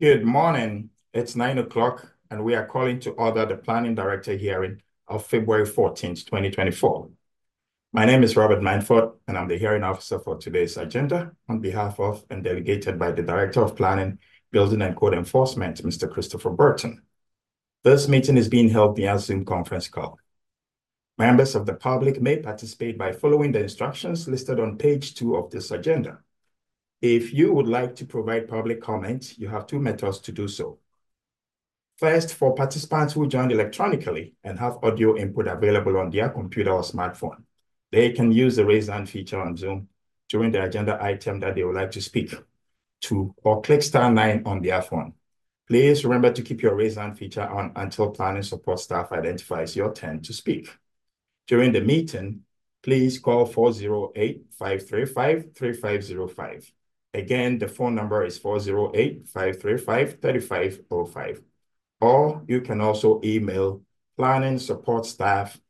Good morning. It's nine o'clock, and we are calling to order the Planning Director hearing of February 14th, 2024. My name is Robert Manford, and I'm the hearing officer for today's agenda on behalf of and delegated by the Director of Planning, Building and Code Enforcement, Mr. Christopher Burton. This meeting is being held via Zoom conference call. Members of the public may participate by following the instructions listed on page two of this agenda. If you would like to provide public comment, you have two methods to do so. First, for participants who joined electronically and have audio input available on their computer or smartphone, they can use the raise hand feature on Zoom during the agenda item that they would like to speak to, or click star nine on their phone. Please remember to keep your raise hand feature on until planning support staff identifies your turn to speak. During the meeting, please call 408-535-3505. Again, the phone number is 408-535-3505. Or you can also email planning support staff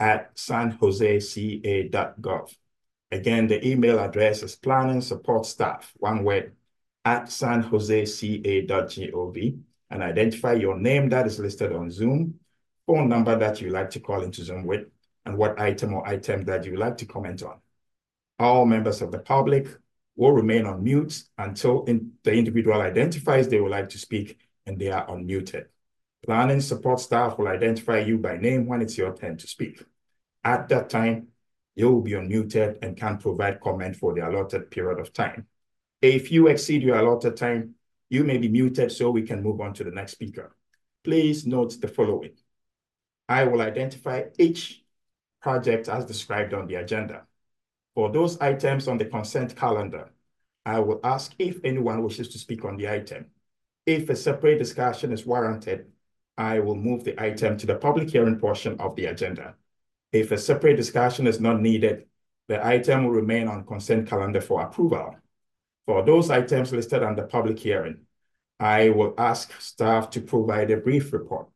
at sanjoseca.gov. Again, the email address is planning support staff, one word, at sanjoseca.gov and identify your name that is listed on Zoom, phone number that you like to call into Zoom with, and what item or item that you like to comment on. All members of the public will remain on mute until in the individual identifies they would like to speak and they are unmuted. Planning support staff will identify you by name when it's your turn to speak. At that time, you will be unmuted and can provide comment for the allotted period of time. If you exceed your allotted time, you may be muted so we can move on to the next speaker. Please note the following. I will identify each project as described on the agenda. For those items on the consent calendar, I will ask if anyone wishes to speak on the item. If a separate discussion is warranted, I will move the item to the public hearing portion of the agenda. If a separate discussion is not needed, the item will remain on consent calendar for approval. For those items listed under public hearing, I will ask staff to provide a brief report.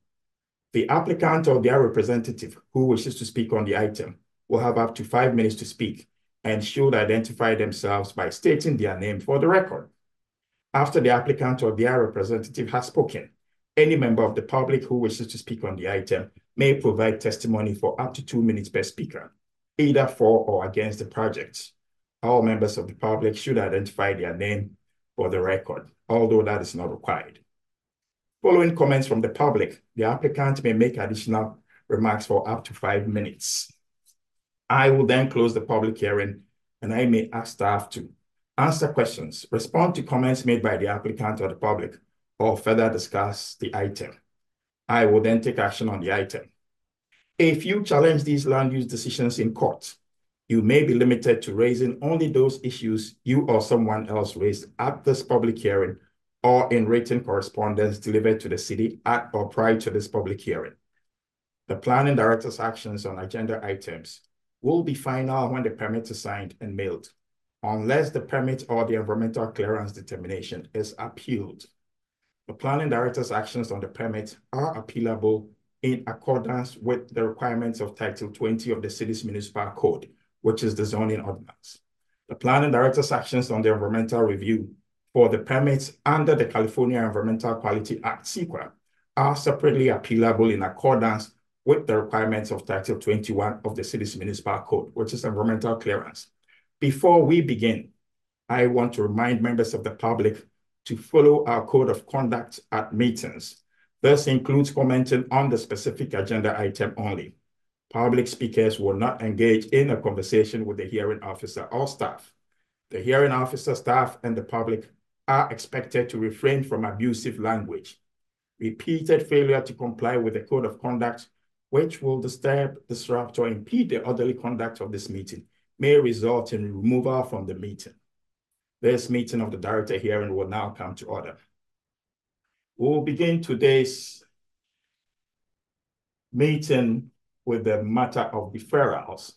The applicant or their representative who wishes to speak on the item will have up to five minutes to speak and should identify themselves by stating their name for the record. After the applicant or their representative has spoken, any member of the public who wishes to speak on the item may provide testimony for up to two minutes per speaker, either for or against the project. All members of the public should identify their name for the record, although that is not required. Following comments from the public, the applicant may make additional remarks for up to five minutes. I will then close the public hearing, and I may ask staff to answer questions, respond to comments made by the applicant or the public, or further discuss the item. I will then take action on the item. If you challenge these land use decisions in court, you may be limited to raising only those issues you or someone else raised at this public hearing or in written correspondence delivered to the city at or prior to this public hearing. The planning director's actions on agenda items will be final when the permit is signed and mailed, unless the permit or the environmental clearance determination is appealed. The planning director's actions on the permit are appealable in accordance with the requirements of Title 20 of the city's municipal code, which is the zoning ordinance. The planning director's actions on the environmental review for the permits under the California Environmental Quality Act, CEQA, are separately appealable in accordance with the requirements of Title 21 of the city's municipal code, which is environmental clearance. Before we begin, I want to remind members of the public to follow our code of conduct at meetings. This includes commenting on the specific agenda item only. Public speakers will not engage in a conversation with the hearing officer or staff. The hearing officer, staff, and the public are expected to refrain from abusive language. Repeated failure to comply with the code of conduct which will disturb, disrupt, or impede the orderly conduct of this meeting, may result in removal from the meeting. This meeting of the director hearing will now come to order. We will begin today's meeting with the matter of deferrals.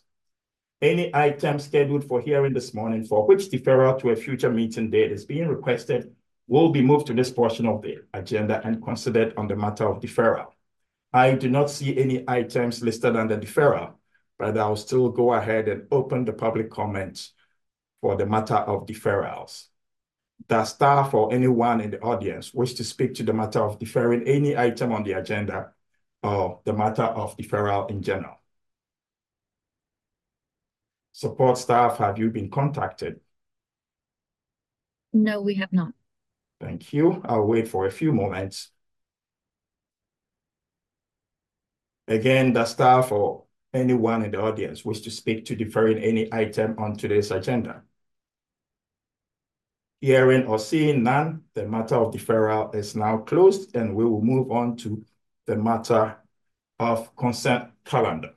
Any item scheduled for hearing this morning for which deferral to a future meeting date is being requested will be moved to this portion of the agenda and considered on the matter of deferral. I do not see any items listed under deferral, but I'll still go ahead and open the public comments for the matter of deferrals. Does staff or anyone in the audience wish to speak to the matter of deferring any item on the agenda or the matter of deferral in general? Support staff, have you been contacted? No, we have not. Thank you. I'll wait for a few moments. Again, the staff or anyone in the audience wish to speak to deferring any item on today's agenda? Hearing or seeing none, the matter of deferral is now closed, and we will move on to the matter of consent calendar.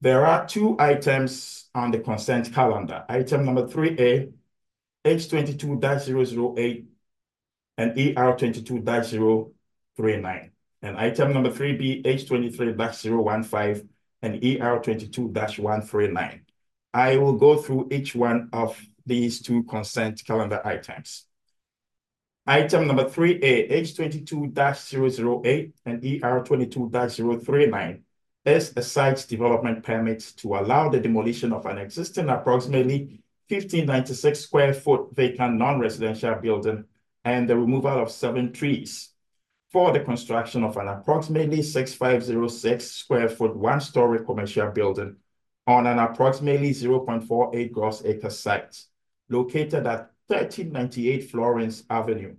There are two items on the consent calendar. Item number 3A, H22-008 and ER22-039. And item number 3B, H23-015 and ER22-139. I will go through each one of these two consent calendar items. Item number 3A, H22-008 and ER22-039 is a site development permit to allow the demolition of an existing approximately 1596 square foot vacant non-residential building and the removal of seven trees for the construction of an approximately 6506 square foot one-story commercial building on an approximately 0.48 gross acre site located at 1398 Florence Avenue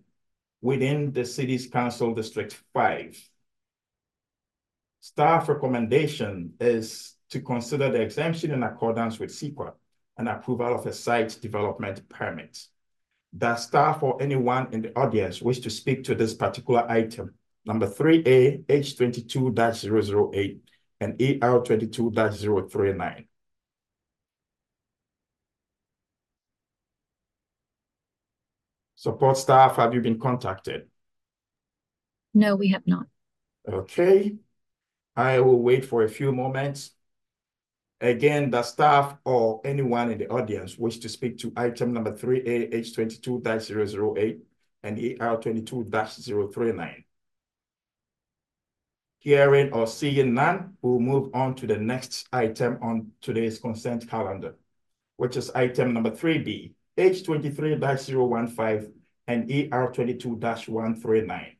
within the City's Council District 5. Staff recommendation is to consider the exemption in accordance with CEQA and approval of a site development permit. Does staff or anyone in the audience wish to speak to this particular item? Number 3A, H22-008 and ER22-039. Support staff, have you been contacted? No, we have not. Okay. I will wait for a few moments. Again, the staff or anyone in the audience wish to speak to item number 3A, H22-008 and ER22-039. Hearing or seeing none, we'll move on to the next item on today's consent calendar, which is item number 3B, H23-015 and ER22-139.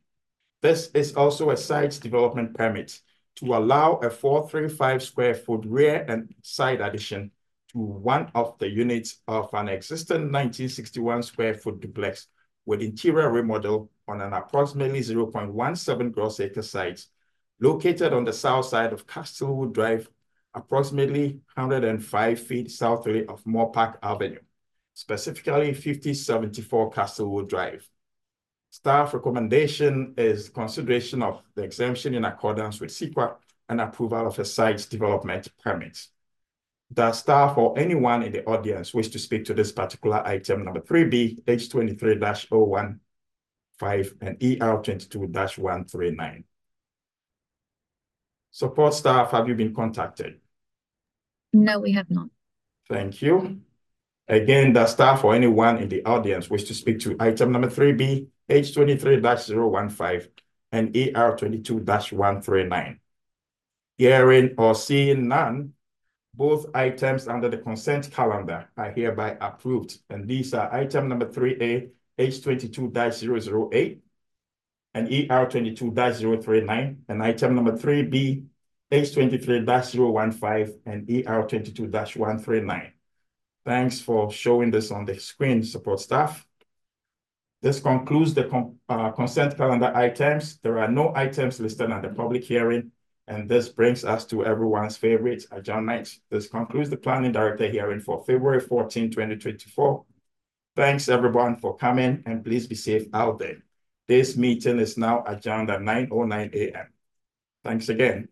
This is also a site development permit to allow a 435 square foot rear and side addition to one of the units of an existing 1961 square foot duplex with interior remodel on an approximately 0.17 gross acre site located on the south side of Castlewood Drive, approximately 105 feet southerly of Moorpark Avenue specifically 5074 Castlewood Drive. Staff recommendation is consideration of the exemption in accordance with CEQA and approval of a site development permit. Does staff or anyone in the audience wish to speak to this particular item number 3B, H23-015 and ER22-139? Support staff, have you been contacted? No, we have not. Thank you. Again, the staff or anyone in the audience wish to speak to item number 3B, H23-015 and ER22-139. Hearing or seeing none, both items under the consent calendar are hereby approved. And these are item number 3A, H22-008 and ER22-039, and item number 3B, H23-015 and ER22-139. Thanks for showing this on the screen, support staff. This concludes the uh, consent calendar items. There are no items listed at the public hearing, and this brings us to everyone's favorite adjournment. This concludes the planning director hearing for February 14, 2024. Thanks everyone for coming, and please be safe out there. This meeting is now adjourned at 9.09 a.m. Thanks again.